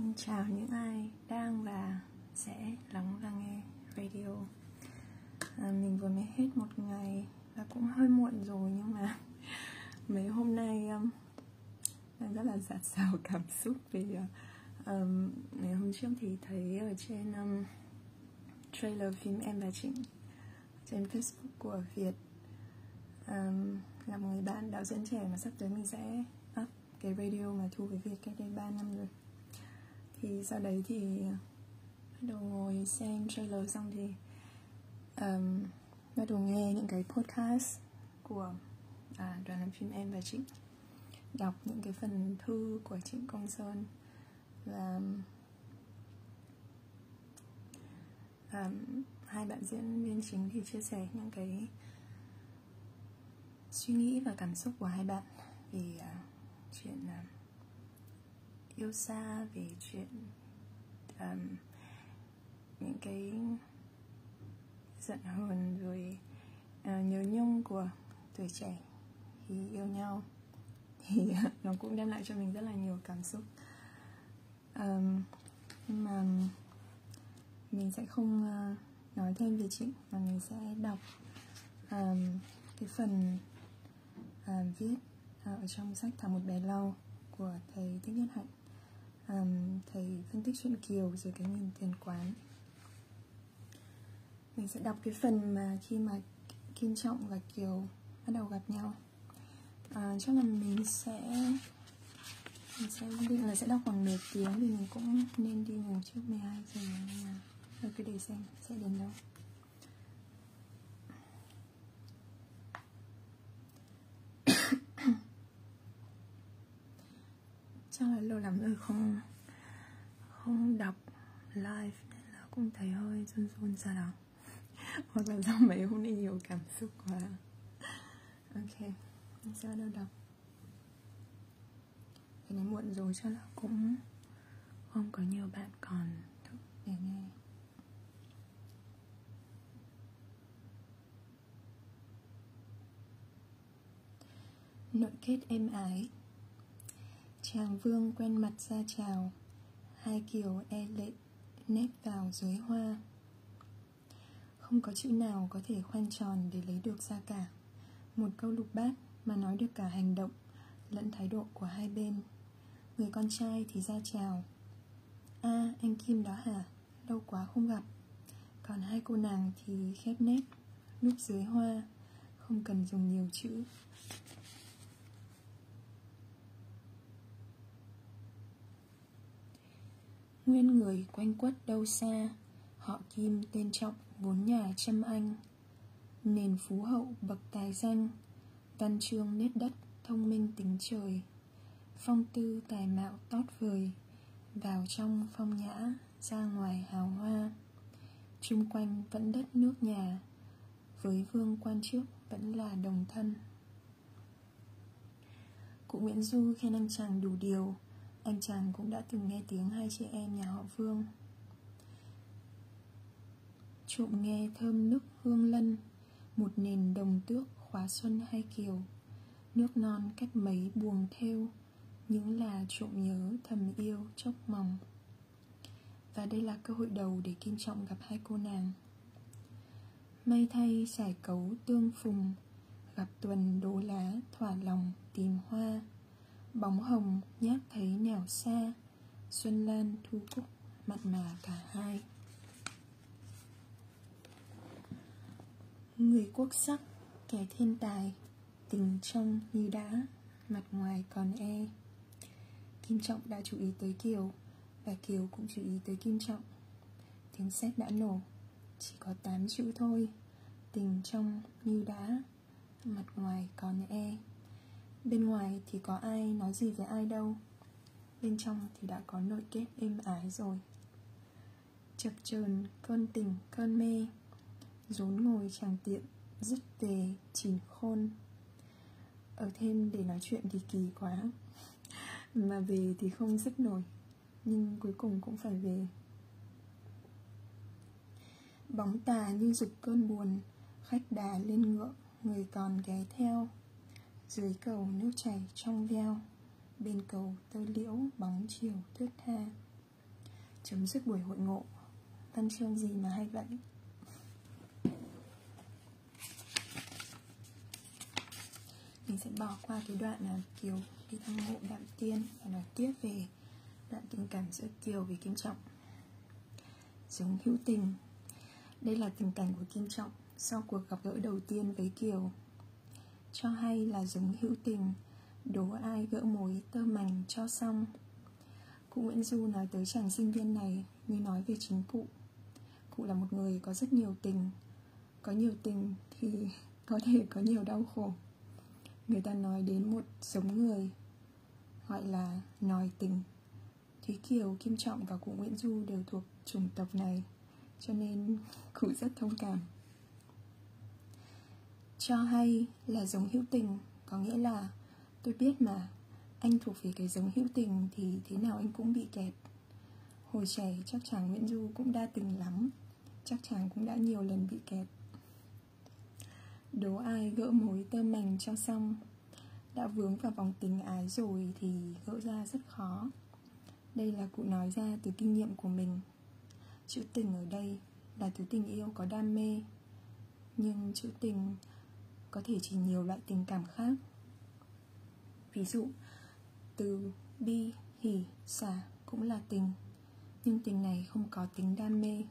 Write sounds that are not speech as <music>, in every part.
Xin chào những ai đang và sẽ lắng và nghe radio. À, Mình vừa mới hết một ngày và cũng hơi muộn rồi nhưng mà <laughs> mấy hôm nay um, đang rất là dạt dào <laughs> cảm xúc vì uh, um, ngày hôm trước thì thấy ở trên um, trailer phim Em và Trịnh trên Facebook của Việt um, là một người bạn đạo diễn trẻ mà sắp tới mình sẽ up cái radio mà thu với Việt cách đây 3 năm rồi thì sau đấy thì bắt đầu ngồi xem trailer xong thì um, bắt đầu nghe những cái podcast của à, đoàn làm phim em và chị đọc những cái phần thư của Trịnh Công Sơn và um, hai bạn diễn viên chính thì chia sẻ những cái suy nghĩ và cảm xúc của hai bạn. Về uh, à, chuyện uh, yêu xa về chuyện um, những cái giận hờn rồi uh, nhớ nhung của tuổi trẻ khi yêu nhau. <laughs> Thì nó cũng đem lại cho mình rất là nhiều cảm xúc. Um, nhưng mà mình sẽ không uh, nói thêm về chị mà mình sẽ đọc um, cái phần uh, viết uh, ở trong sách thả một bé lau của thầy thích nhất hạnh um, thầy phân tích chuyện kiều rồi cái nhìn tiền quán. Mình sẽ đọc cái phần mà khi mà kim trọng và kiều bắt đầu gặp nhau. À, chắc là mình sẽ mình sẽ định là sẽ đọc khoảng nửa tiếng thì mình cũng nên đi ngủ trước 12 giờ nhưng mà thôi cứ để xem sẽ đến đâu. Xong rồi lâu lắm rồi không không đọc live nên là cũng thấy hơi run run sao đó. <laughs> Hoặc là do mấy hôm nay nhiều cảm xúc quá. Ok mình sẽ bắt đầu đọc. Cái này muộn rồi, chắc là cũng không có nhiều bạn còn thức để nghe. Nội kết êm ái chàng vương quen mặt ra chào. Hai kiều e lệ nép vào dưới hoa. Không có chữ nào có thể khoanh tròn để lấy được ra cả. Một câu lục bát mà nói được cả hành động lẫn thái độ của hai bên. Người con trai thì ra chào. A à, anh kim đó hả? Lâu quá không gặp. Còn hai cô nàng thì khép nét núp dưới hoa không cần dùng nhiều chữ. Nguyên người quanh quất đâu xa, họ kim tên trọng vốn nhà châm anh. Nền phú hậu bậc tài danh, văn chương nết đất thông minh tính trời. Phong tư tài mạo tót vời, vào trong phong nhã, ra ngoài hào hoa. Chung quanh vẫn đất nước nhà, với vương quan trước vẫn là đồng thân. Cụ nguyễn du khen anh chàng đủ điều anh chàng cũng đã từng nghe tiếng hai chị em nhà họ vương. Trộm nghe thơm nước hương lân, một nền đồng tước khóa xuân hay kiều. Nước non cách mấy buồng theo những là trộm nhớ thầm yêu chốc mong. Và đây là cơ hội đầu để Kim Trọng gặp hai cô nàng. May thay giải cấu tương phùng, Gặp tuần đố lá thỏa lòng tìm hoa. Bóng hồng nhát thấy nẻo xa Xuân lan thu cúc mặn mà cả hai. Người quốc sắc, kẻ thiên tài Tình trong như đã, mặt ngoài còn e. Kim Trọng đã chú ý tới Kiều Và Kiều cũng chú ý tới Kim Trọng. Tiếng sét đã nổ Chỉ có 8 chữ thôi Tình trong như đã Mặt ngoài còn e. Bên ngoài thì có ai nói gì với ai đâu. Bên trong thì đã có nội kết êm ái rồi. Chập chờn, cơn tình cơn mê. Rốn ngồi chẳng tiện, Dứt về chìm khôn. Ở thêm để nói chuyện thì kỳ quá. <laughs> Mà về thì không dứt nổi, Nhưng cuối cùng cũng phải về. Bóng tà như dục cơn buồn, Khách đà lên ngựa, Người còn ghé theo. Dưới cầu nước chảy trong veo, Bên cầu tơ liễu bóng chiều thướt tha. Chấm dứt buổi hội ngộ, Văn chương gì mà hay vậy? Mình sẽ bỏ qua cái đoạn là Kiều đi thăm mộ Đạm Tiên Và nói tiếp về đoạn tình cảm giữa Kiều với Kim Trọng. Giống hữu tình, Đây là tình cảnh của Kim Trọng sau cuộc gặp gỡ đầu tiên với Kiều cho hay là giống hữu tình Đố ai gỡ mối tơ mảnh cho xong. Cụ Nguyễn Du nói tới chàng sinh viên này như nói về chính cụ. Cụ là một người có rất nhiều tình Có nhiều tình thì <laughs> có thể có nhiều đau khổ. Người ta nói đến một giống người Gọi là nói tình. Thúy Kiều, Kim Trọng và cụ Nguyễn Du đều thuộc chủng tộc này Cho nên <laughs> cụ rất thông cảm cho hay là giống hữu tình, Có nghĩa là, tôi biết mà, Anh thuộc về cái giống hữu tình Thì thế nào anh cũng bị kẹt. Hồi trẻ chắc chàng Nguyễn Du cũng đa tình lắm, Chắc chàng cũng đã nhiều lần bị kẹt. Đố ai gỡ mối tơ mảnh cho xong? Đã vướng vào vòng tình ái rồi Thì gỡ ra rất khó. Đây là cụ nói ra từ kinh nghiệm của mình. Chữ tình ở đây là thứ tình yêu có đam mê, Nhưng chữ tình có thể chỉ nhiều loại tình cảm khác. Ví dụ, từ bi, hỉ, xả cũng là tình, nhưng tình này không có tính đam mê.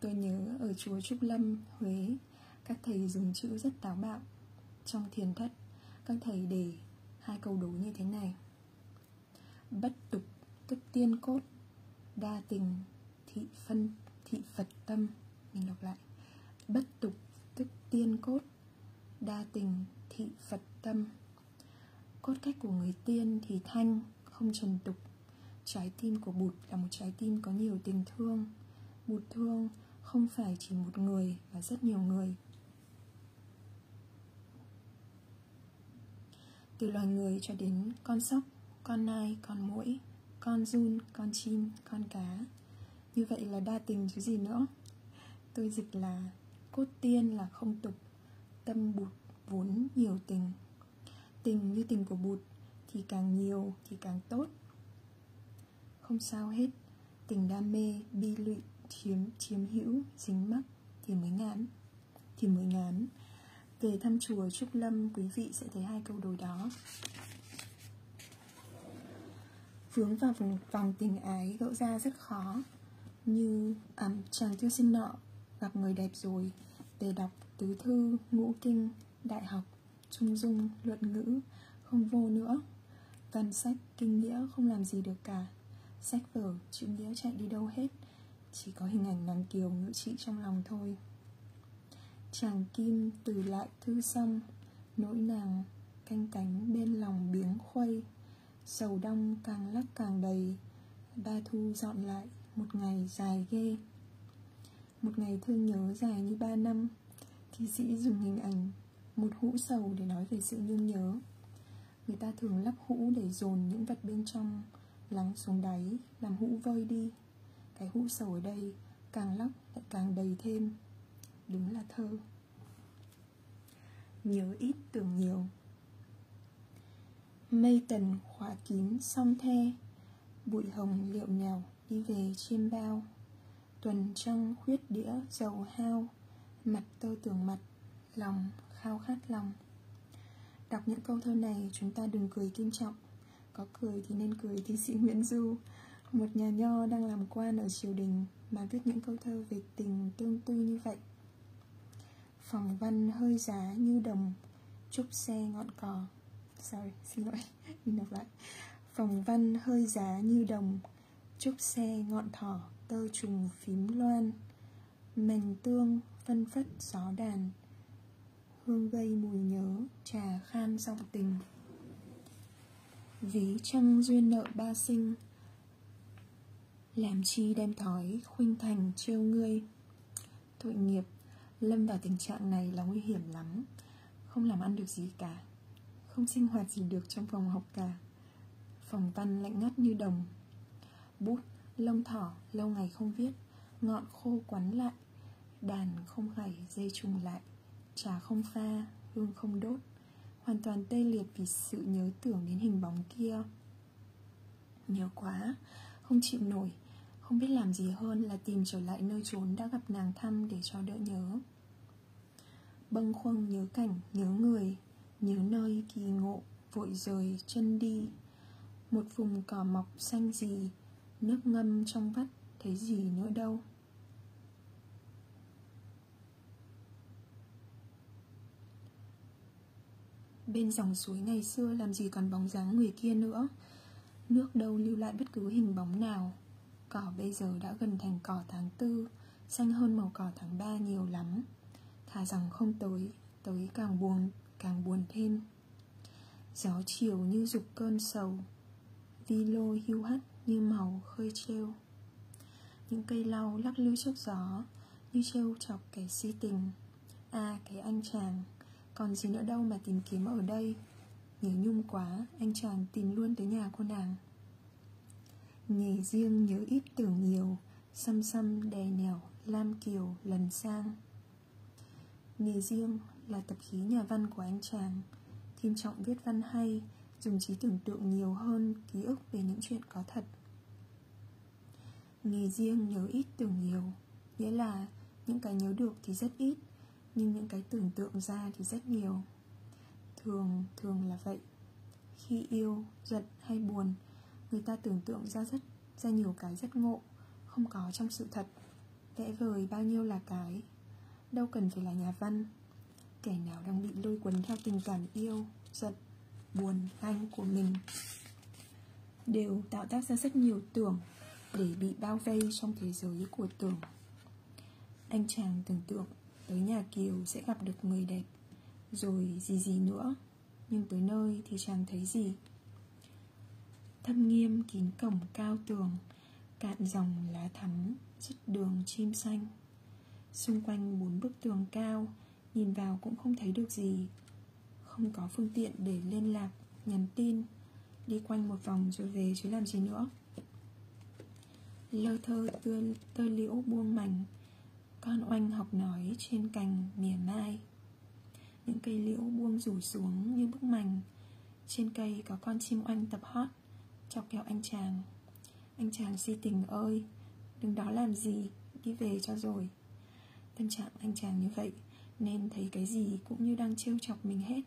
Tôi nhớ ở chùa trúc lâm, huế, các thầy dùng chữ rất táo bạo. Trong thiền thất, các thầy để hai câu đố như thế này. Bất tục, tức tiên cốt, đa tình, thị phân, thị phật tâm. Mình đọc lại. Bất tục, tức tiên cốt đa tình, thị phật tâm. Cốt cách của người tiên thì thanh, không trần tục. Trái tim của bụt là một trái tim có nhiều tình thương. Bụt thương không phải chỉ một người mà rất nhiều người. Từ loài người cho đến con sóc, con nai, con muỗi, con giun con chim, con cá. Như vậy là đa tình chứ gì nữa. Tôi dịch là cốt tiên là không tục tâm bụt vốn nhiều tình. Tình như tình của bụt thì càng nhiều thì càng tốt. Không sao hết tình đam mê bi lụy chiếm chiếm hữu dính mắc thì mới ngán thì mới ngán. Về thăm chùa trúc lâm quý vị sẽ thấy hai câu đối đó. Vướng vào vòng, vòng tình ái gỡ ra rất khó như à, chàng tiêu sinh nọ gặp người đẹp rồi về đọc tứ thư, ngũ kinh, đại học, trung dung, luận ngữ Không vô nữa. Văn sách, kinh nghĩa không làm gì được cả. Sách vở, chữ nghĩa chạy đi đâu hết? Chỉ có hình ảnh nàng kiều ngự trị trong lòng thôi. Chàng kim từ lại thư xong nỗi nàng canh cánh bên lòng biếng khuây. Sầu đông càng lắc càng đầy ba thu dọn lại một ngày dài ghê. Một ngày thương nhớ dài như ba năm thi sĩ dùng hình ảnh một hũ sầu để nói về sự nhung nhớ. Người ta thường lắp hũ để dồn những vật bên trong lắng xuống đáy, làm hũ vơi đi. Cái hũ sầu ở đây càng lắp lại càng đầy thêm. Đúng là thơ. Nhớ ít tưởng nhiều. Mây tần khóa kín song the, bụi hồng liệu nhào đi về chiêm bao. Tuần trăng khuyết đĩa dầu hao mặt tơ tưởng mặt, lòng khao khát lòng. Đọc những câu thơ này, chúng ta đừng cười kim trọng. Có cười thì nên cười thi sĩ nguyễn du. Một nhà nho đang làm quan ở triều đình mà viết những câu thơ về tình tương tư như vậy. Phòng văn hơi giá như đồng trúc xe ngọn cò. Sorry, <laughs> xin lỗi mình đọc lại. Phòng văn hơi giá như đồng trúc xe ngọn thỏ, tơ trùng phím loan. Mành tương phân phất gió đàn. Hương gây mùi nhớ, trà khan giọng tình. Ví trăng duyên nợ ba sinh. Làm chi đem thói khuynh thành trêu ngươi. Tội nghiệp, lâm vào tình trạng này là nguy hiểm lắm. Không làm ăn được gì cả. Không sinh hoạt gì được trong phòng học cả. Phòng văn lạnh ngắt như đồng. Bút, lông thỏ, lâu ngày không viết. Ngọn khô quắn lại đàn không gảy dây trùng lại, trà không pha, hương không đốt, hoàn toàn tê liệt vì sự nhớ tưởng đến hình bóng kia. Nhớ quá, không chịu nổi, không biết làm gì hơn là tìm trở lại nơi trốn đã gặp nàng thăm để cho đỡ nhớ. Bâng khuâng nhớ cảnh, nhớ người, nhớ nơi kỳ ngộ, vội rời chân đi. Một vùng cỏ mọc xanh gì, nước ngâm trong vắt, thấy gì nữa đâu. Bên dòng suối ngày xưa làm gì còn bóng dáng người kia nữa? Nước đâu lưu lại bất cứ hình bóng nào. Cỏ bây giờ đã gần thành cỏ tháng tư, Xanh hơn màu cỏ tháng 3 nhiều lắm. Thà rằng không tới Tới càng buồn càng buồn thêm. Gió chiều như dục cơn sầu, Vi lô hưu hắt như màu khơi treo Những cây lau lắc lư trước gió, Như treo chọc kẻ si tình. À cái anh chàng còn gì nữa đâu mà tìm kiếm ở đây. Nhớ nhung quá, Anh chàng tìm luôn tới nhà cô nàng. Nghề riêng nhớ ít tưởng nhiều, Xăm xăm đè nẻo, Lam kiều, lần sang. Nghề riêng là tập khí nhà văn của anh chàng. Thiên trọng viết văn hay, Dùng trí tưởng tượng nhiều hơn Ký ức về những chuyện có thật. Nghề riêng nhớ ít tưởng nhiều, Nghĩa là những cái nhớ được thì rất ít nhưng những cái tưởng tượng ra thì rất nhiều. Thường thường là vậy. Khi yêu, giận hay buồn, người ta tưởng tượng ra rất, ra nhiều cái rất ngộ, không có trong sự thật. Vẽ vời bao nhiêu là cái, đâu cần phải là nhà văn. Kẻ nào đang bị lôi cuốn theo tình cảm yêu, giận, buồn anh của mình đều tạo tác ra rất nhiều tưởng để bị bao vây trong thế giới của tưởng. Anh chàng tưởng tượng Tới nhà Kiều sẽ gặp được người đẹp Rồi gì gì nữa. Nhưng tới nơi thì chẳng thấy gì? Thâm nghiêm kín cổng cao tường Cạn dòng lá thắm Dứt đường chim xanh. Xung quanh bốn bức tường cao Nhìn vào cũng không thấy được gì. Không có phương tiện để liên lạc Nhắn tin Đi quanh một vòng rồi về chứ làm gì nữa. Lơ thơ tơ, tơ liễu buông mảnh con oanh học nói trên cành mỉa mai. Những cây liễu buông rủ xuống như bức mành. Trên cây có con chim oanh tập hót, Chọc kẹo anh chàng. Anh chàng si tình, ơi, Đừng đó làm gì, Đi về cho rồi. Tâm trạng anh chàng như vậy Nên thấy cái gì cũng như đang trêu chọc mình hết.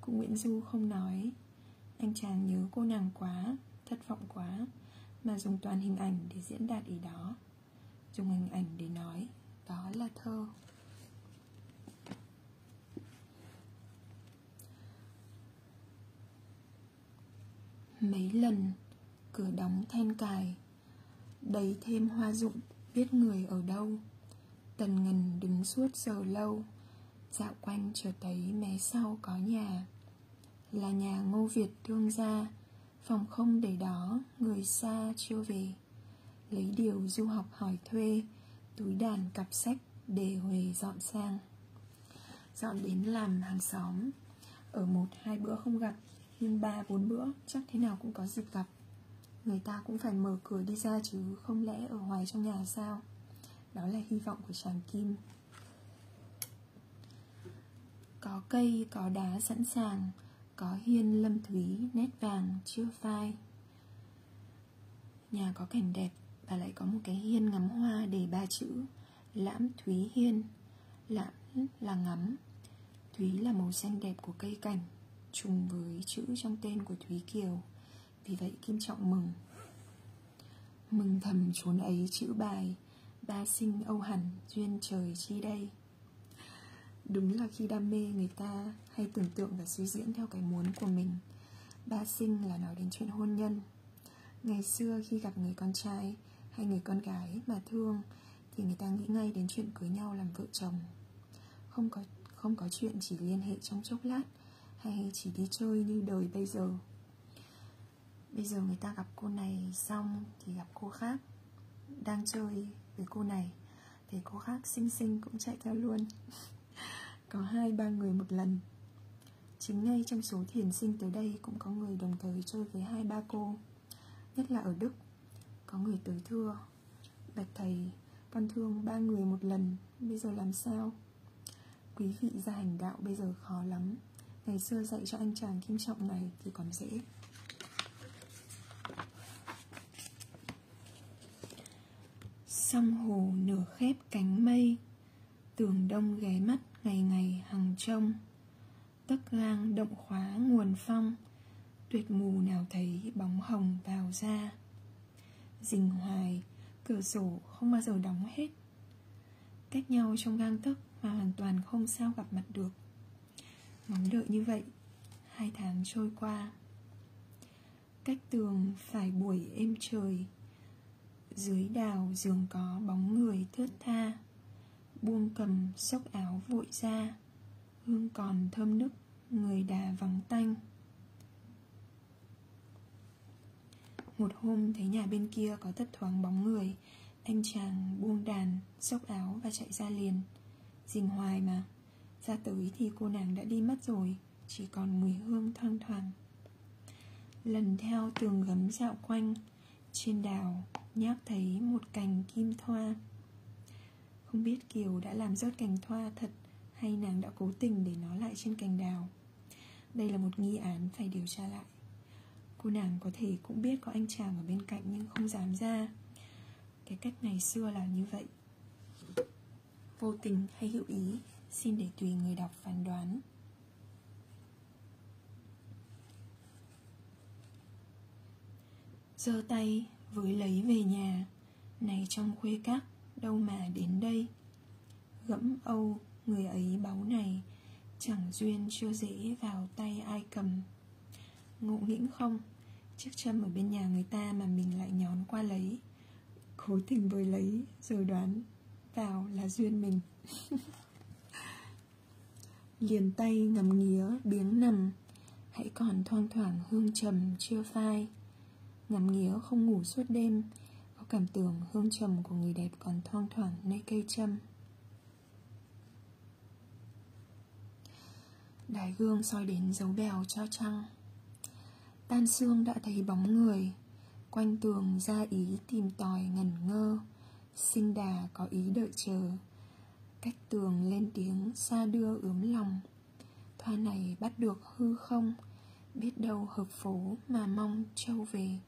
Cụ Nguyễn Du không nói. Anh chàng nhớ cô nàng quá, Thất vọng quá, Mà dùng toàn hình ảnh để diễn đạt ý đó. Dùng hình ảnh để nói đó là thơ. Mấy lần cửa đóng then cài đầy thêm hoa dụng biết người ở đâu. Tần ngần đứng suốt giờ lâu, Dạo quanh chợt thấy mé sau có nhà. Là nhà Ngô Việt thương gia, Phòng không để đó, Người xa chưa về. Lấy điều du học hỏi thuê Túi đàn cặp sách Để huề dọn sang. Dọn đến làm hàng xóm. Ở một hai bữa không gặp Nhưng ba bốn bữa chắc thế nào cũng có dịp gặp. Người ta cũng phải mở cửa đi ra chứ Không lẽ ở hoài trong nhà sao? Đó là hy vọng của chàng Kim. Có cây, có đá sẵn sàng Có hiên lâm thúy, nét vàng chưa phai. Nhà có cảnh đẹp và lại có một cái hiên ngắm hoa để ba chữ Lãm Thúy Hiên. Lãm là ngắm. Thúy là màu xanh đẹp của cây cảnh, Trùng với chữ trong tên của Thúy Kiều. Vì vậy Kim Trọng mừng. Mừng thầm chốn ấy chữ bài, Ba sinh âu hẳn, duyên trời chi đây. Đúng là khi đam mê người ta hay tưởng tượng và suy diễn theo cái muốn của mình. Ba sinh là nói đến chuyện hôn nhân. Ngày xưa khi gặp người con trai hay người con gái mà thương Thì người ta nghĩ ngay đến chuyện cưới nhau làm vợ chồng. Không có, không có chuyện chỉ liên hệ trong chốc lát Hay chỉ đi chơi như đời bây giờ. Bây giờ người ta gặp cô này xong thì gặp cô khác Đang chơi với cô này Thì cô khác xinh xinh cũng chạy theo luôn. <laughs> Có hai ba người một lần. Chính ngay trong số thiền sinh tới đây Cũng có người đồng thời chơi với hai ba cô Nhất là ở Đức. Có người tới thưa. Bạch thầy, Con thương ba người một lần, Bây giờ làm sao? Quý vị gia hành đạo bây giờ khó lắm. Ngày xưa dạy cho anh chàng kim trọng này Thì còn dễ. Sông hồ nửa khép cánh mây, Tường đông ghé mắt ngày ngày hằng trông Tấc gang động khóa nguồn phong, Tuyệt mù nào thấy bóng hồng vào ra dình hoài, cửa sổ không bao giờ đóng hết. Cách nhau trong gang tấc mà hoàn toàn không sao gặp mặt được. Ngóng đợi như vậy Hai tháng trôi qua. Cách tường phải buổi êm trời. Dưới đào giường có bóng người thướt tha. Buông cầm xốc áo vội ra. Hương còn thơm nức Người đà vắng tanh. Một hôm, thấy nhà bên kia có thấp thoáng bóng người. Anh chàng buông đàn, Xốc áo và chạy ra liền. Dình hoài mà. Ra tới thì cô nàng đã đi mất rồi, Chỉ còn mùi hương thoang thoảng. Lần theo tường gấm dạo quanh, Trên đào nhác thấy một cành kim thoa. Không biết Kiều đã làm rớt cành thoa thật, Hay nàng đã cố tình để nó lại trên cành đào. Đây là một nghi án phải điều tra lại. Cô nàng có thể cũng biết có anh chàng ở bên cạnh nhưng không dám ra. Cái cách ngày xưa là như vậy. Vô tình hay hữu ý, Xin để tùy người đọc phán đoán. Giơ tay với lấy về nhà. Này trong khuê các, đâu mà đến đây. Gẫm âu, người ấy báu này, chẳng duyên chưa dễ vào tay ai cầm. Ngộ nghĩnh không? Chiếc châm ở bên nhà người ta mà mình lại nhón qua lấy. Cố tình với lấy, rồi đoán vào là duyên mình. <laughs> Liền tay ngầm nghía, biếng nằm. Hãy còn thoang thoảng hương trầm, chưa phai. Ngắm nghía không ngủ suốt đêm. Có cảm tưởng hương trầm của người đẹp còn thoang thoảng nơi cây châm. Đài gương soi đến dấu bèo cho trăng. Tan xương đã thấy bóng người. Quanh tường ra ý tìm tòi ngẩn ngơ. Sinh đà có ý đợi chờ. Cách tường lên tiếng xa đưa ướm lòng. Thoa này bắt được hư không? Biết đâu hợp phố mà mong châu về.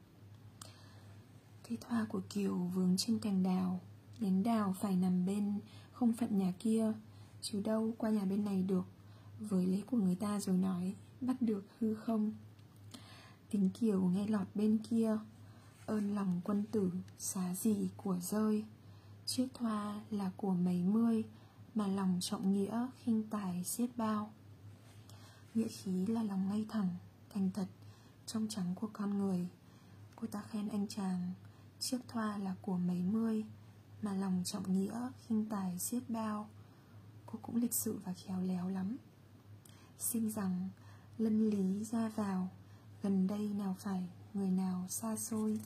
Cây thoa của Kiều vướng trên cành đào. Nhánh đào phải nằm bên, không phận nhà kia. Chứ đâu qua nhà bên này được. Với lấy của người ta rồi nói, Bắt được hư không? Tính Kiều nghe lọt bên kia. Ơn lòng quân tử, Xá gì của rơi. Chiếc thoa là của mấy mươi, Mà lòng trọng nghĩa khinh tài xiết bao. Nghĩa khí là lòng ngay thẳng, Thành thật, Trong trắng của con người. Cô ta khen anh chàng, Chiếc thoa là của mấy mươi, mà lòng trọng nghĩa khinh tài xiết bao. Cô cũng lịch sự và khéo léo lắm. Xin rằng, lân lý ra vào gần đây nào phải, người nào xa xôi?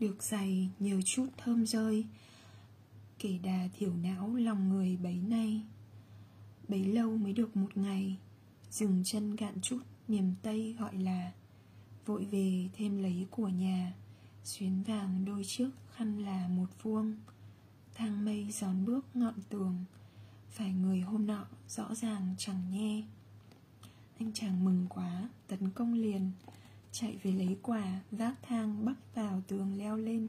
Được dày nhiều chút thơm rơi. Kể đà thiểu não lòng người bấy nay. Bấy lâu mới được một ngày, dừng chân gạn chút, niềm tây gọi là. Vội về thêm lấy của nhà, xuyến vàng đôi trước khăn là một vuông. Thang mây gión bước ngọn tường phải người hôm nọ, rõ ràng chẳng nghe. Anh chàng mừng quá, tấn công liền. Chạy về lấy quà, vác thang bắc vào tường leo lên.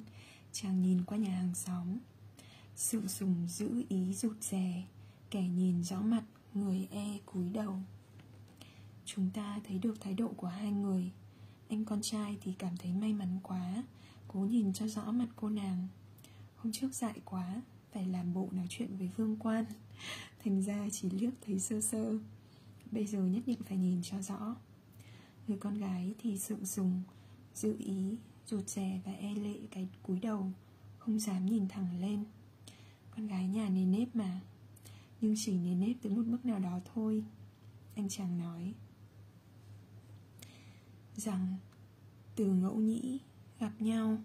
Chàng nhìn qua nhà hàng xóm. Sự sùng giữ ý rụt rè, kẻ nhìn rõ mặt, người e cúi đầu. Chúng ta thấy được thái độ của hai người. Anh con trai thì cảm thấy may mắn quá, cố nhìn cho rõ mặt cô nàng. Hôm trước dại quá, phải làm bộ nói chuyện với vương quan thành ra chỉ liếc thấy sơ sơ. Bây giờ nhất định phải nhìn cho rõ. Người con gái thì sượng sùng dự ý, rụt rè và e lệ cái cúi đầu, không dám nhìn thẳng lên. Con gái nhà nề nếp mà, nhưng chỉ nề nếp tới một mức nào đó thôi. Anh chàng nói rằng, từ ngẫu nhĩ gặp nhau,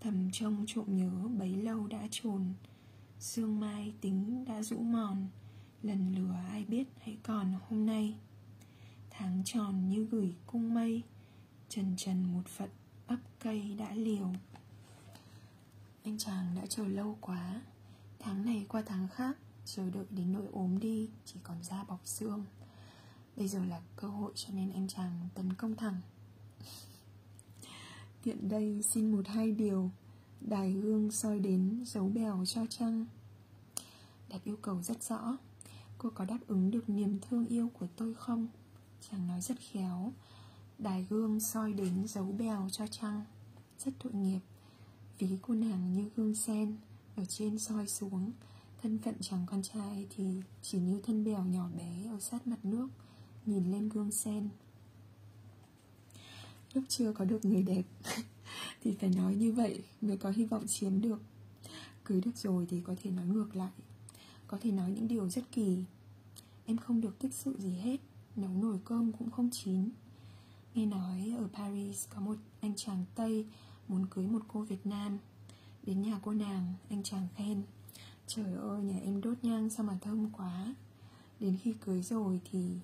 thầm trông trộm nhớ bấy lâu đã trồn sương mai tính đã rũ mòn. Lần lửa ai biết hãy còn hôm nay. Tháng tròn như gửi cung mây, trần trần một phận ấp cây đã liều. Anh chàng đã chờ lâu quá. Tháng này qua tháng khác, chờ đợi đến nỗi ốm đi, chỉ còn da bọc xương. Bây giờ là cơ hội cho nên anh chàng tấn công thẳng. Tiện đây xin một hai điều đài gương soi đến dấu bèo cho trăng. Đặt yêu cầu rất rõ. Cô có đáp ứng được niềm thương yêu của tôi không? Chàng nói rất khéo. Đài gương soi đến dấu bèo cho trăng. Rất tội nghiệp. Ví cô nàng như gương sen ở trên soi xuống. Thân phận chàng con trai thì chỉ như thân bèo nhỏ bé ở sát mặt nước, nhìn lên gương sen. Lúc chưa có được người đẹp <laughs> thì phải nói như vậy mới có hy vọng chiếm được. Cưới được rồi thì có thể nói ngược lại. Có thể nói những điều rất kỳ. Em không được tích sự gì hết, nấu nồi cơm cũng không chín. Nghe nói ở paris có một anh chàng tây muốn cưới một cô việt nam. Đến nhà cô nàng, anh chàng khen, trời ơi, nhà em đốt nhang sao mà thơm quá. Đến khi cưới rồi thì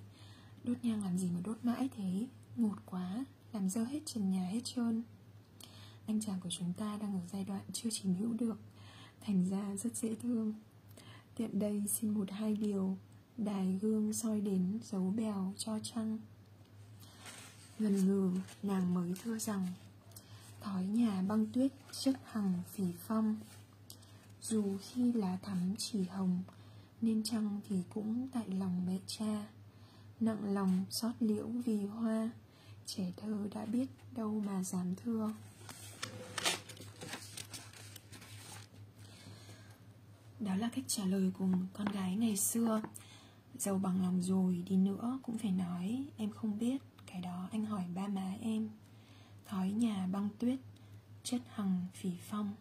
đốt nhang làm gì mà đốt mãi thế? Ngột quá, làm dơ hết trần nhà hết trơn anh chàng của chúng ta đang ở giai đoạn chưa chiếm hữu được. Thành ra rất dễ thương. Tiện đây xin một hai điều đài gương soi đến dấu bèo cho trăng ngần ngừ, nàng mới thưa rằng, thói nhà băng tuyết chất hằng phỉ phong. Dù khi lá thắm chỉ hồng, nên trăng thì cũng tại lòng mẹ cha. Nặng lòng xót liễu vì hoa, trẻ thơ đã biết đâu mà dám thương. Đó là cách trả lời của con gái ngày xưa. Giàu bằng lòng rồi đi nữa cũng phải nói, em không biết, cái đó anh hỏi ba má em. Thói nhà băng tuyết, chất hằng phỉ phong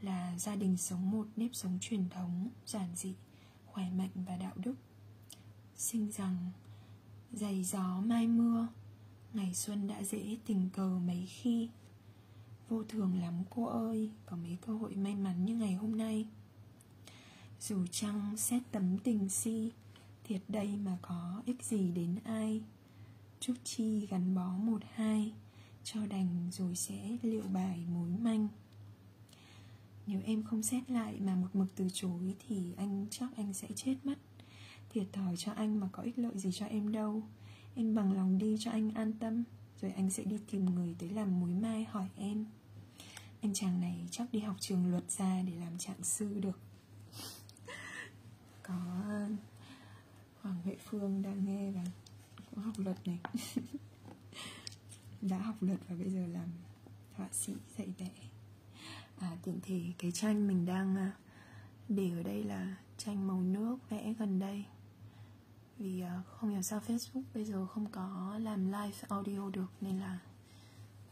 là gia đình sống một nếp sống truyền thống, giản dị, khỏe mạnh và đạo đức. Sinh rằng dày gió mai mưa, ngày xuân đã dễ tình cờ mấy khi. Vô thường lắm cô ơi, có mấy cơ hội may mắn như ngày hôm nay dù chăng xét tấm tình si, thiệt đây mà có ích gì đến ai? Chút chi gắn bó một hai, cho đành rồi sẽ liệu bài mối manh. Nếu em không xét lại mà một mực từ chối thì anh chắc anh sẽ chết mất. Thiệt thòi cho anh mà có ích lợi gì cho em đâu. Em bằng lòng đi cho anh an tâm, rồi anh sẽ đi tìm người tới làm mối mai hỏi em. Anh chàng này chắc đi học trường luật ra để làm trạng sư được có Hoàng Huệ Phương đang nghe và cũng học luật này. <laughs> Đã học luật và bây giờ làm họa sĩ dạy vẽ à tiện thể cái tranh mình đang à, để ở đây là tranh màu nước vẽ gần đây. Vì à, không hiểu sao Facebook bây giờ không có làm live audio được nên là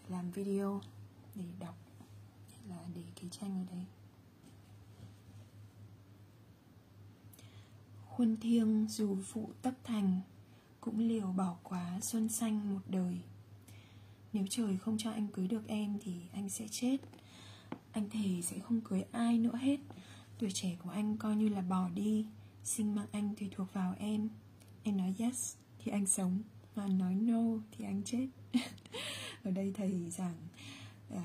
làm video để đọc, là để cái tranh ở đây. Quân thiêng dù phụ tấp thành cũng liều bỏ quá xuân xanh một đời. Nếu trời không cho anh cưới được em thì anh sẽ chết. Anh thề sẽ không cưới ai nữa hết. Tuổi trẻ của anh coi như là bỏ đi sinh mạng anh tùy thuộc vào em. Em nói yes thì anh sống mà nói no thì anh chết. <laughs> Ở đây thầy giảng uh,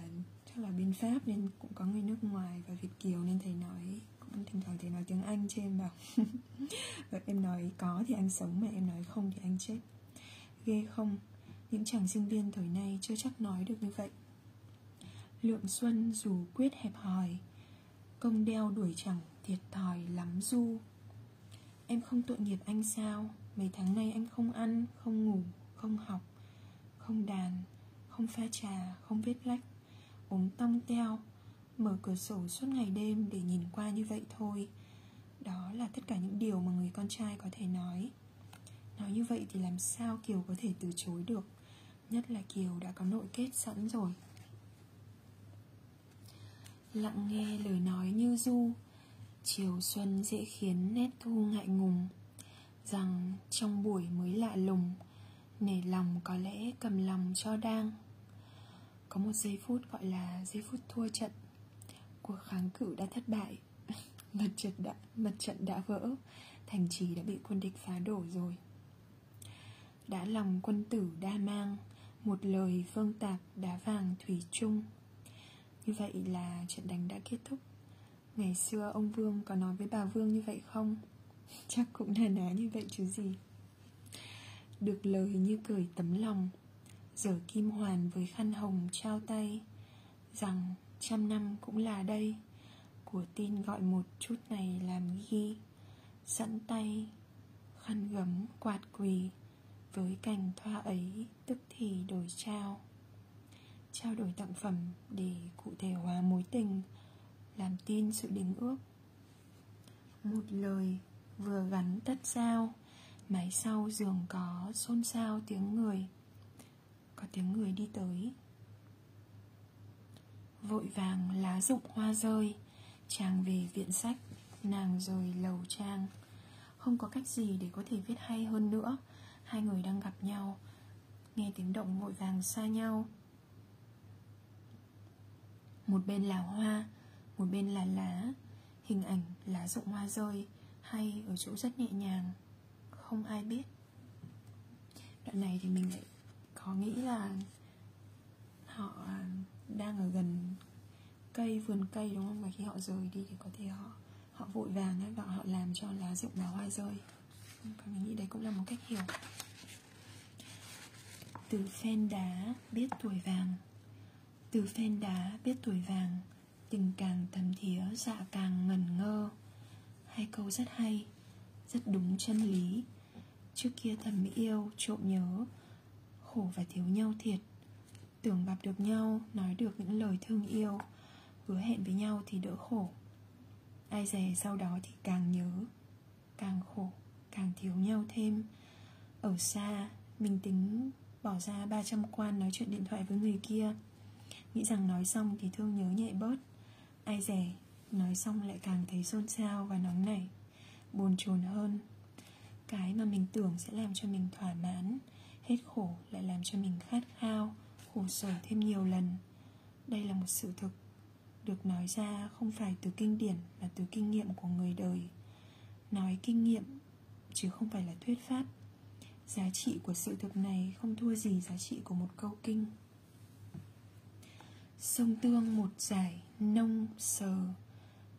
chắc là bên pháp nên cũng có người nước ngoài và việt kiều nên thầy nói cũng thỉnh thoảng thì nói tiếng anh cho em bảo <laughs> và em nói có thì anh sống mà em nói không thì anh chết. Ghê không? Những chàng sinh viên thời nay chưa chắc nói được như vậy. Lượng xuân dù quyết hẹp hòi, công đeo đuổi chẳng thiệt thòi lắm du em không tội nghiệp anh sao? Mấy tháng nay anh không ăn, không ngủ, không học, không đàn, không pha trà, không viết lách. Ốm tong teo mở cửa sổ suốt ngày đêm để nhìn qua như vậy thôi. Đó là tất cả những điều mà người con trai có thể nói. Nói như vậy thì làm sao kiều có thể từ chối được? Nhất là kiều đã có nội kết sẵn rồi. Lặng nghe lời nói như du, chiều xuân dễ khiến nét thu ngại ngùng. Rằng trong buổi mới lạ lùng, nể lòng có lẽ cầm lòng cho đang. Có một giây phút gọi là giây phút thua trận cuộc kháng cự đã thất bại. <laughs> Mặt trận đã, mặt trận đã vỡ. Thành trì đã bị quân địch phá đổ rồi. Đã lòng quân tử đa mang, một lời phương tạc đá vàng thủy chung. Như vậy là trận đánh đã kết thúc. Ngày xưa ông vương có nói với bà vương như vậy không? <laughs> Chắc cũng là ná như vậy chứ gì. Được lời như cười tấm lòng giở kim hoàn với khăn hồng trao tay, rằng trăm năm cũng là đây. Của tin gọi một chút này làm ghi. Sẵn tay, khăn gấm quạt quỳ. Với cành thoa ấy tức thì đổi trao. Trao đổi tặng phẩm để cụ thể hóa mối tình, làm tin sự đính ước. Một lời vừa gắn tất sao mái sau giường có xôn xao tiếng người. Có tiếng người đi tới vội vàng lá rụng hoa rơi. Chàng về viện sách, nàng rời lầu trang. Không có cách gì để có thể viết hay hơn nữa. Hai người đang gặp nhau, nghe tiếng động vội vàng xa nhau. Một bên là hoa, một bên là lá. Hình ảnh lá rụng hoa rơi hay ở chỗ rất nhẹ nhàng, không ai biết. Đoạn này thì mình lại có nghĩ là họ đang ở gần cây, vườn cây đúng không? Và khi họ rời đi thì có thể họ họ vội vàng ấy, và họ làm cho lá rụng và hoa rơi. Và mình nghĩ đấy cũng là một cách hiểu. Từ phen đá biết tuổi vàng. Từ phen đá biết tuổi vàng, tình càng thầm thía dạ càng ngần ngơ. Hai câu rất hay, rất đúng chân lý. Trước kia thầm yêu, trộm nhớ, khổ và thiếu nhau thiệt tưởng gặp được nhau, nói được những lời thương yêu, hứa hẹn với nhau thì đỡ khổ. Ai dè sau đó thì càng nhớ, càng khổ, càng thiếu nhau thêm. Ở xa, mình tính bỏ ra 300 quan nói chuyện điện thoại với người kia. Nghĩ rằng nói xong thì thương nhớ nhẹ bớt. Ai dè, Nói xong lại càng thấy xôn xao và nóng nảy Buồn chồn hơn. Cái mà mình tưởng sẽ làm cho mình thỏa mãn, Hết khổ lại làm cho mình khát khao. Khổ sở thêm nhiều lần. Đây là một sự thực, Được nói ra không phải từ kinh điển Mà từ kinh nghiệm của người đời. Nói kinh nghiệm, Chứ không phải là thuyết pháp. Giá trị của sự thực này không thua gì giá trị của một câu kinh. Sông tương một giải nông sờ,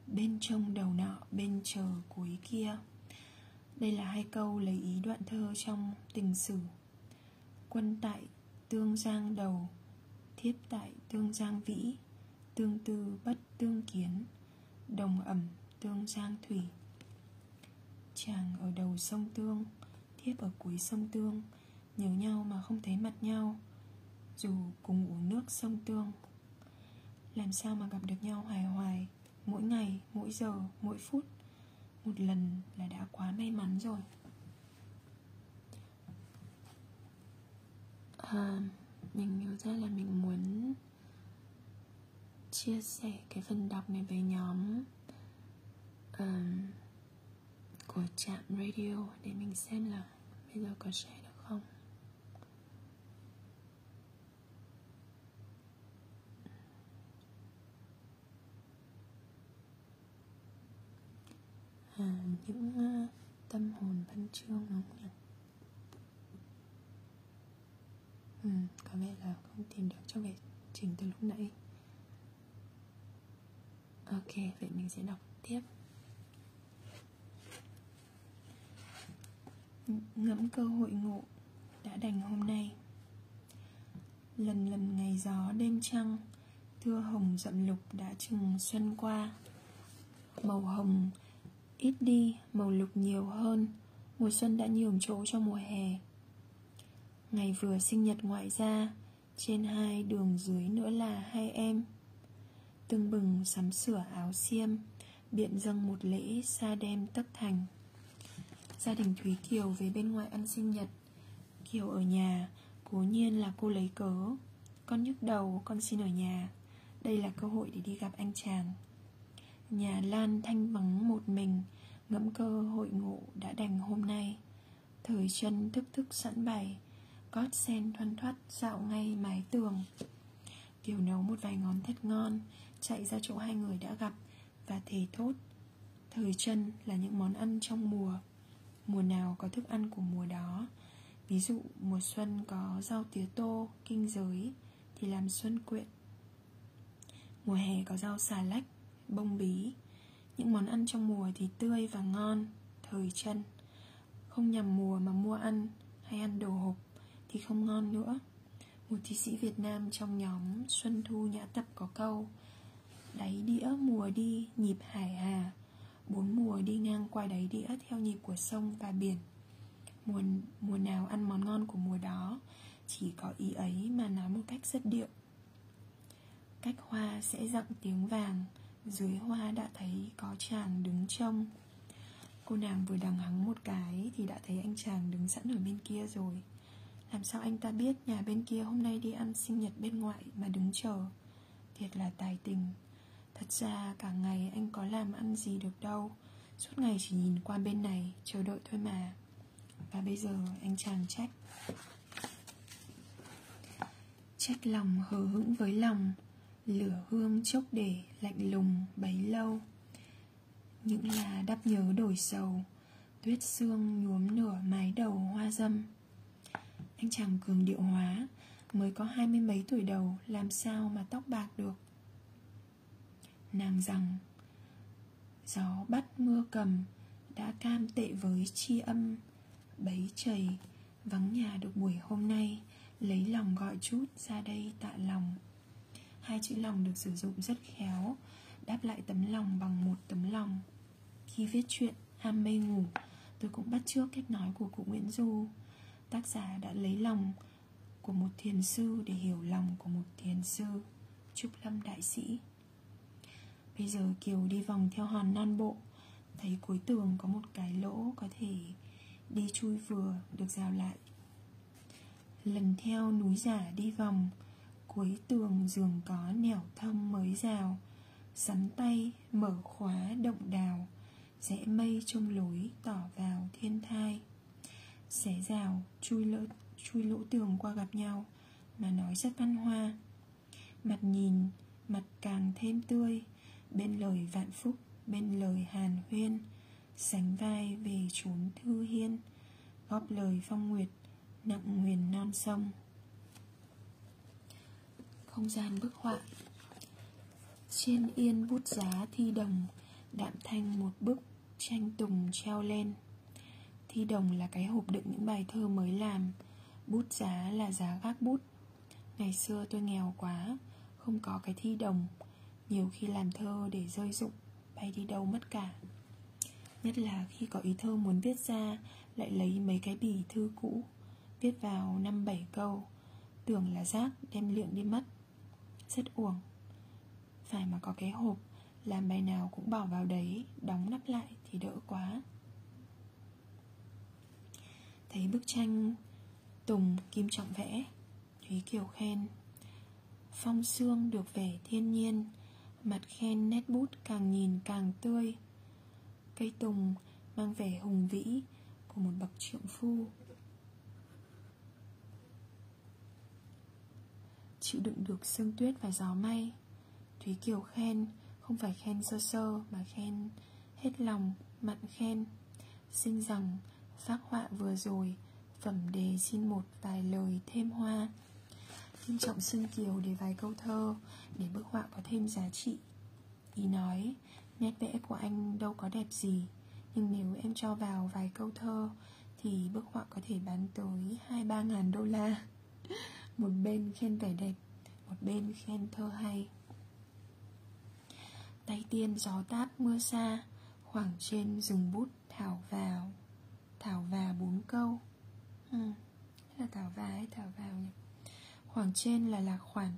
Bên trông đầu nọ bên chờ cuối kia. Đây là hai câu lấy ý đoạn thơ trong tình sử. Quân tại tương giang đầu, Thiếp tại tương giang vĩ, Tương tư bất tương kiến, Đồng ẩm tương giang thủy. Chàng ở đầu sông tương, Thiếp ở cuối sông tương, Nhớ nhau mà không thấy mặt nhau, Dù cùng uống nước sông tương. Làm sao mà gặp được nhau hoài hoài, mỗi ngày, mỗi giờ, mỗi phút? Một lần là đã quá may mắn rồi. À, mình nhớ ra là mình muốn chia sẻ cái phần đọc này với nhóm um, của trạm radio để mình xem là bây giờ có share được không. À, những uh, tâm hồn văn chương đúng không nhỉ ừ, có vẻ là không tìm được cho vẻ trình từ lúc nãy. Ok, vậy mình sẽ đọc tiếp. Ngẫm cơ hội ngộ đã đành hôm nay. Lần lần ngày gió đêm trăng, thưa hồng rậm lục đã chừng xuân qua. Màu hồng ít đi, màu lục nhiều hơn. Mùa xuân đã nhường chỗ cho mùa hè ngày vừa sinh nhật ngoại gia, trên hai đường dưới nữa là hai em. Tưng bừng sắm sửa áo xiêm, biện dâng một lễ xa đem tất thành. Gia đình thúy kiều về bên ngoài ăn sinh nhật. Kiều ở nhà, cố nhiên là cô lấy cớ. Con nhức đầu, con xin ở nhà. Đây là cơ hội để đi gặp anh chàng. Nhà lan thanh vắng một mình, ngẫm cơ hội ngộ đã đành hôm nay. Thời chân thức thức sẵn bày gót sen thoăn thoắt dạo ngay mái tường. Kiều nấu một vài ngón thật ngon, chạy ra chỗ hai người đã gặp và thề thốt, thời chân là những món ăn trong mùa. Mùa nào có thức ăn của mùa đó? Ví dụ, mùa xuân có rau tía tô, kinh giới thì làm xuân quyện. Mùa hè có rau xà lách, bông bí. Những món ăn trong mùa thì tươi và ngon, thời chân không nhằm mùa mà mua ăn hay ăn đồ hộp thì không ngon nữa. Một thi sĩ Việt Nam trong nhóm Xuân Thu Nhã Tập có câu Đáy đĩa mùa đi nhịp hải hà. Bốn mùa đi ngang qua đáy đĩa theo nhịp của sông và biển. Mùa, mùa nào ăn món ngon của mùa đó Chỉ có ý ấy mà nói một cách rất điệu. Cách hoa sẽ dặn tiếng vàng Dưới hoa đã thấy có chàng đứng trông. Cô nàng vừa đằng hắng một cái Thì đã thấy anh chàng đứng sẵn ở bên kia rồi. Làm sao anh ta biết nhà bên kia hôm nay đi ăn sinh nhật bên ngoại Mà đứng chờ? Thiệt là tài tình. Thật ra cả ngày anh có làm ăn gì được đâu. Suốt ngày chỉ nhìn qua bên này, Chờ đợi thôi mà. Và bây giờ anh chàng trách. Trách lòng hờ hững với lòng. Lửa hương chốc để lạnh lùng bấy lâu. Những là đắp nhớ đổi sầu. Tuyết sương nhuốm nửa mái đầu hoa dâm. Anh chàng cường điệu hóa, Mới có hai mươi mấy tuổi đầu, Làm sao mà tóc bạc được? Nàng rằng, Gió bắt mưa cầm, Đã cam tệ với chi âm. Bấy chầy Vắng nhà được buổi hôm nay, Lấy lòng gọi chút ra đây tạ lòng. Hai chữ lòng được sử dụng rất khéo, Đáp lại tấm lòng bằng một tấm lòng. Khi viết chuyện ham mê ngủ Tôi cũng bắt chước cách nói của cụ Nguyễn Du. Tác giả đã lấy lòng của một thiền sư để hiểu lòng của một thiền sư, Trúc Lâm Đại Sĩ. Bây giờ Kiều đi vòng theo hòn non bộ, Thấy cuối tường có một cái lỗ có thể đi chui vừa, được rào lại. Lần theo núi giả đi vòng, Cuối tường giường có nẻo thông mới rào. Sắn tay mở khóa động đào, Rẽ mây trong lối tỏ vào thiên thai. Xé rào chui lỗ, chui lỗ tường qua gặp nhau Mà nói rất văn hoa. Mặt nhìn mặt càng thêm tươi bên lời vạn phúc bên lời hàn huyên sánh vai về chốn thư hiên góp lời phong nguyệt nặng nguyền non sông. Không gian bức họa. Trên yên bút giá thi đồng đạm thanh một bức tranh tùng treo lên thi đồng là cái hộp đựng những bài thơ mới làm. Bút giá là giá gác bút. Ngày xưa tôi nghèo quá không có cái thi đồng. Nhiều khi làm thơ để rơi rụng, bay đi đâu mất cả. Nhất là khi có ý thơ muốn viết ra lại lấy mấy cái bì thư cũ viết vào năm bảy câu. Tưởng là rác đem liệng đi mất. Rất uổng. Phải mà có cái hộp làm bài nào cũng bỏ vào đấy đóng nắp lại thì đỡ quá thấy bức tranh tùng kim trọng vẽ Thúy Kiều khen. Phong sương được vẻ thiên nhiên, Mặt khen nét bút càng nhìn càng tươi. Cây tùng mang vẻ hùng vĩ Của một bậc trượng phu. Chịu đựng được sương tuyết và gió may Thúy Kiều khen, Không phải khen sơ sơ Mà khen hết lòng, Mặn khen. Xin rằng phác họa vừa rồi, Phẩm đề xin một vài lời thêm hoa. Kim trọng Sương Kiều để vài câu thơ Để bức họa có thêm giá trị. Ý nói, Nét vẽ của anh đâu có đẹp gì, Nhưng nếu em cho vào vài câu thơ Thì bức họa có thể bán tới 2-3 ngàn đô la. <laughs> Một bên khen vẻ đẹp, Một bên khen thơ hay. Tay tiên gió tát mưa xa, Khoảng trên rừng bút thảo vào. Thảo và bốn câu. Ừ. là thảo và hay thảo vào nhỉ? Khoảng trên là lạc khoản.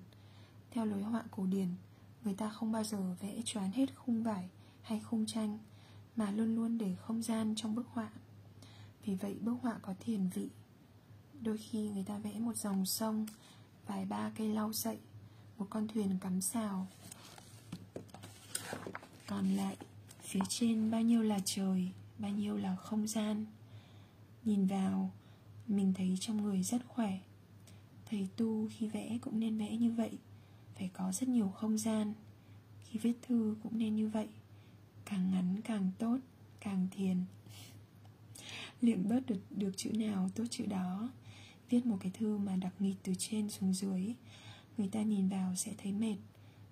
Theo lối họa cổ điển, Người ta không bao giờ vẽ choán hết khung vải hay khung tranh, Mà luôn luôn để không gian trong bức họa. Vì vậy, bức họa có thiền vị. Đôi khi người ta vẽ một dòng sông, Vài ba cây lau sậy, Một con thuyền cắm xào Còn lại, Phía trên bao nhiêu là trời, Bao nhiêu là không gian. Nhìn vào Mình thấy trong người rất khỏe. Thầy tu khi vẽ cũng nên vẽ như vậy. Phải có rất nhiều không gian. Khi viết thư cũng nên như vậy. Càng ngắn càng tốt Càng thiền. <laughs> Luyện bớt được, được chữ nào tốt chữ đó. Viết một cái thư mà đặc nghịch từ trên xuống dưới. Người ta nhìn vào sẽ thấy mệt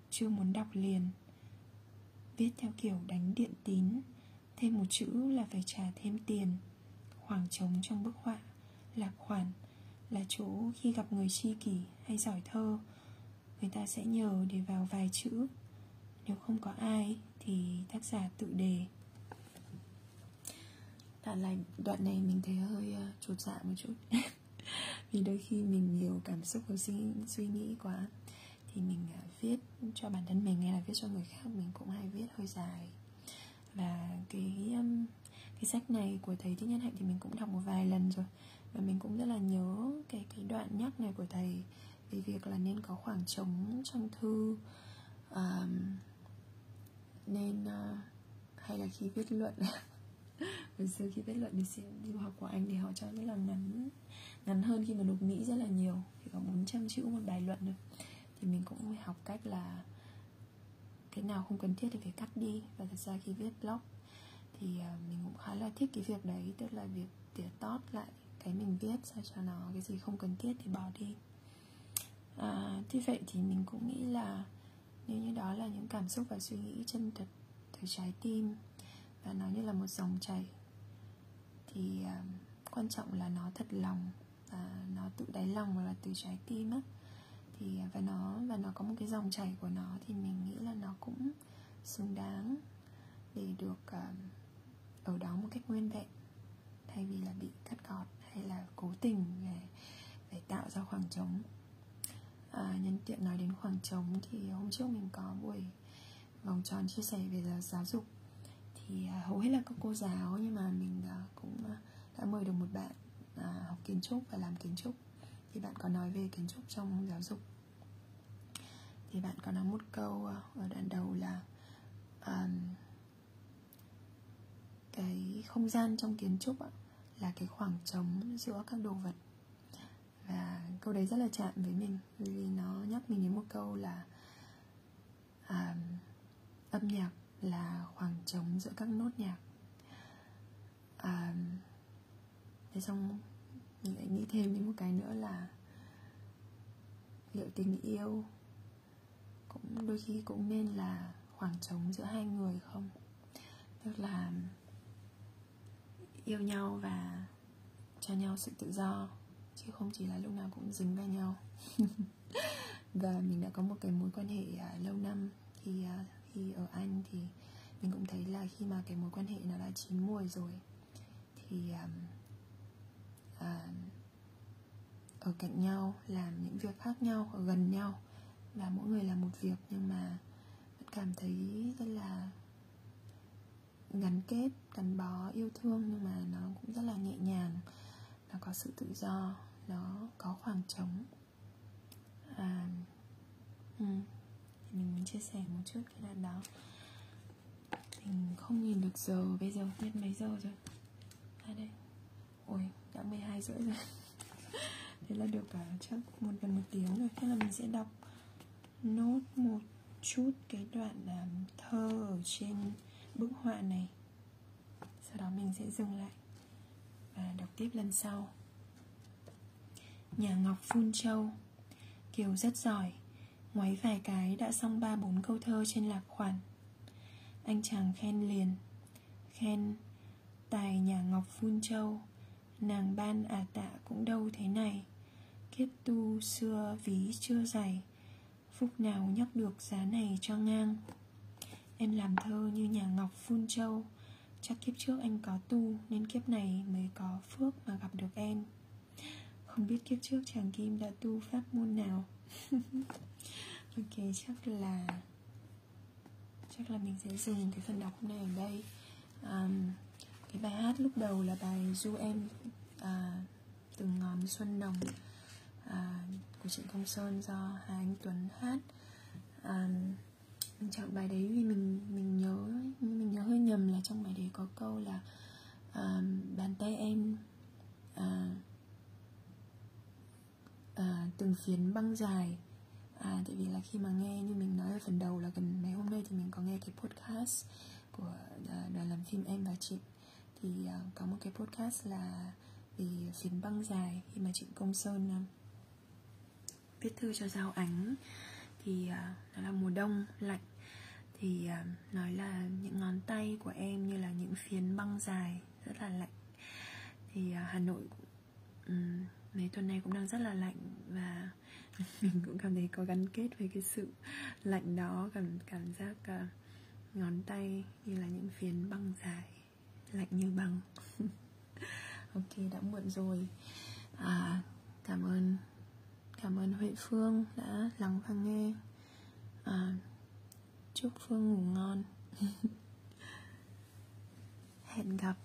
Chưa muốn đọc liền. Viết theo kiểu đánh điện tín. Thêm một chữ là phải trả thêm tiền. Khoảng trống trong bức họa. Lạc khoản Là chỗ khi gặp người chi kỷ hay giỏi thơ Người ta sẽ nhờ để vào vài chữ. Nếu không có ai Thì tác giả tự đề. Đoạn này, đoạn này mình thấy hơi ờ, uh, chột dạ một chút. <laughs> Vì đôi khi mình nhiều cảm xúc và suy, suy nghĩ quá Thì mình uh, viết cho bản thân mình hay là viết cho người khác Mình cũng hay viết hơi dài. Và cái um, cái sách này của thầy Thích Nhân Hạnh thì mình cũng đọc một vài lần rồi. Và mình cũng rất là nhớ cái cái đoạn nhắc này của thầy về việc là nên có khoảng trống trong thư à, nên à, hay là khi viết luận. <laughs> Hồi xưa khi viết luận thì xin du học của anh thì họ cho rất là ngắn ngắn hơn khi mà nộp mỹ rất là nhiều thì có 400 chữ một bài luận rồi thì mình cũng phải học cách là cái nào không cần thiết thì phải cắt đi. Và thật ra khi viết blog thì à, mình cũng khá là thích cái việc đấy tức là việc tỉa tót lại cái mình viết sao cho nó cái gì không cần thiết thì bỏ đi. À, thế vậy thì mình cũng nghĩ là nếu như đó là những cảm xúc và suy nghĩ chân thật từ trái tim và nó như là một dòng chảy thì uh, quan trọng là nó thật lòng và nó tự đáy lòng và là từ trái tim á. Thì à, và nó và nó có một cái dòng chảy của nó thì mình nghĩ là nó cũng xứng đáng để được uh, ở đó một cách nguyên vẹn thay vì là bị cắt gọt hay là cố tình để, để tạo ra khoảng trống. À, nhân tiện nói đến khoảng trống thì hôm trước mình có buổi vòng tròn chia sẻ về giáo dục. Thì à, hầu hết là các cô giáo nhưng mà mình à, cũng à, đã mời được một bạn à, học kiến trúc và làm kiến trúc. Thì bạn có nói về kiến trúc trong giáo dục. Thì bạn có nói một câu à, ở đoạn đầu là um, cái không gian trong kiến trúc ạ, là cái khoảng trống giữa các đồ vật. Và câu đấy rất là chạm với mình vì nó nhắc mình đến một câu là à, âm nhạc là khoảng trống giữa các nốt nhạc. À, thế xong mình lại nghĩ thêm đến một cái nữa là liệu tình yêu cũng đôi khi cũng nên là khoảng trống giữa hai người không? Tức là yêu nhau và cho nhau sự tự do chứ không chỉ là lúc nào cũng dính vào nhau. <laughs> Và mình đã có một cái mối quan hệ uh, lâu năm. Thì uh, khi ở anh thì mình cũng thấy là khi mà cái mối quan hệ nó đã chín mùi rồi thì um, uh, ở cạnh nhau làm những việc khác nhau ở gần nhau. Và mỗi người làm một việc nhưng mà vẫn cảm thấy rất là gắn kết gắn bó yêu thương nhưng mà nó cũng rất là nhẹ nhàng nó có sự tự do nó có khoảng trống. À, ừ, mình muốn chia sẻ một chút cái đoạn đó. Mình không nhìn được giờ bây giờ biết mấy giờ rồi? À đây. Ôi đã 12 rưỡi rồi. <laughs> Thế là được cả chắc một gần một tiếng rồi. Thế là mình sẽ đọc nốt một chút cái đoạn à, thơ ở trên bức họa này. Sau đó mình sẽ dừng lại và đọc tiếp lần sau. Nhà ngọc phun châu, kiều rất giỏi, ngoáy vài cái đã xong ba bốn câu thơ trên lạc khoản. Anh chàng khen liền, khen, tài nhà ngọc phun châu, nàng ban à tạ cũng đâu thế này. Kiếp tu xưa ví chưa dày, phúc nào nhóc được giá này cho ngang em làm thơ như nhà ngọc phun châu. Chắc kiếp trước anh có tu nên kiếp này mới có phước mà gặp được em. Không biết kiếp trước chàng kim đã tu pháp môn nào. <laughs> Ok chắc là chắc là mình sẽ dừng cái phần đọc này ở đây. Um, cái bài hát lúc đầu là bài du em à, từng ngón xuân đồng à, của trịnh công sơn do hà anh tuấn hát. Um, mình chọn bài đấy vì mình mình nhớ mình nhớ hơi nhầm là trong bài đấy có câu là à, bàn tay em à, à, từng phiến băng dài. À, tại vì là khi mà nghe như mình nói ở phần đầu là gần mấy hôm nay thì mình có nghe cái podcast của đoàn làm phim em và chị. Thì uh, có một cái podcast là về phiến băng dài khi mà trịnh công sơn uh, viết thư cho giao ánh thì à, uh, nó là mùa đông lạnh. Thì uh, nói là những ngón tay của em như là những phiến băng dài rất là lạnh. Thì uh, hà nội um, mấy tuần này cũng đang rất là lạnh và <laughs> mình cũng cảm thấy có gắn kết với cái sự lạnh đó cảm cảm giác uh, ngón tay như là những phiến băng dài lạnh như băng. <laughs> Ok đã muộn rồi. À, cảm ơn cảm ơn huệ phương đã lắng và nghe. À, chúc phương ngủ ngon. <laughs> Hẹn gặp.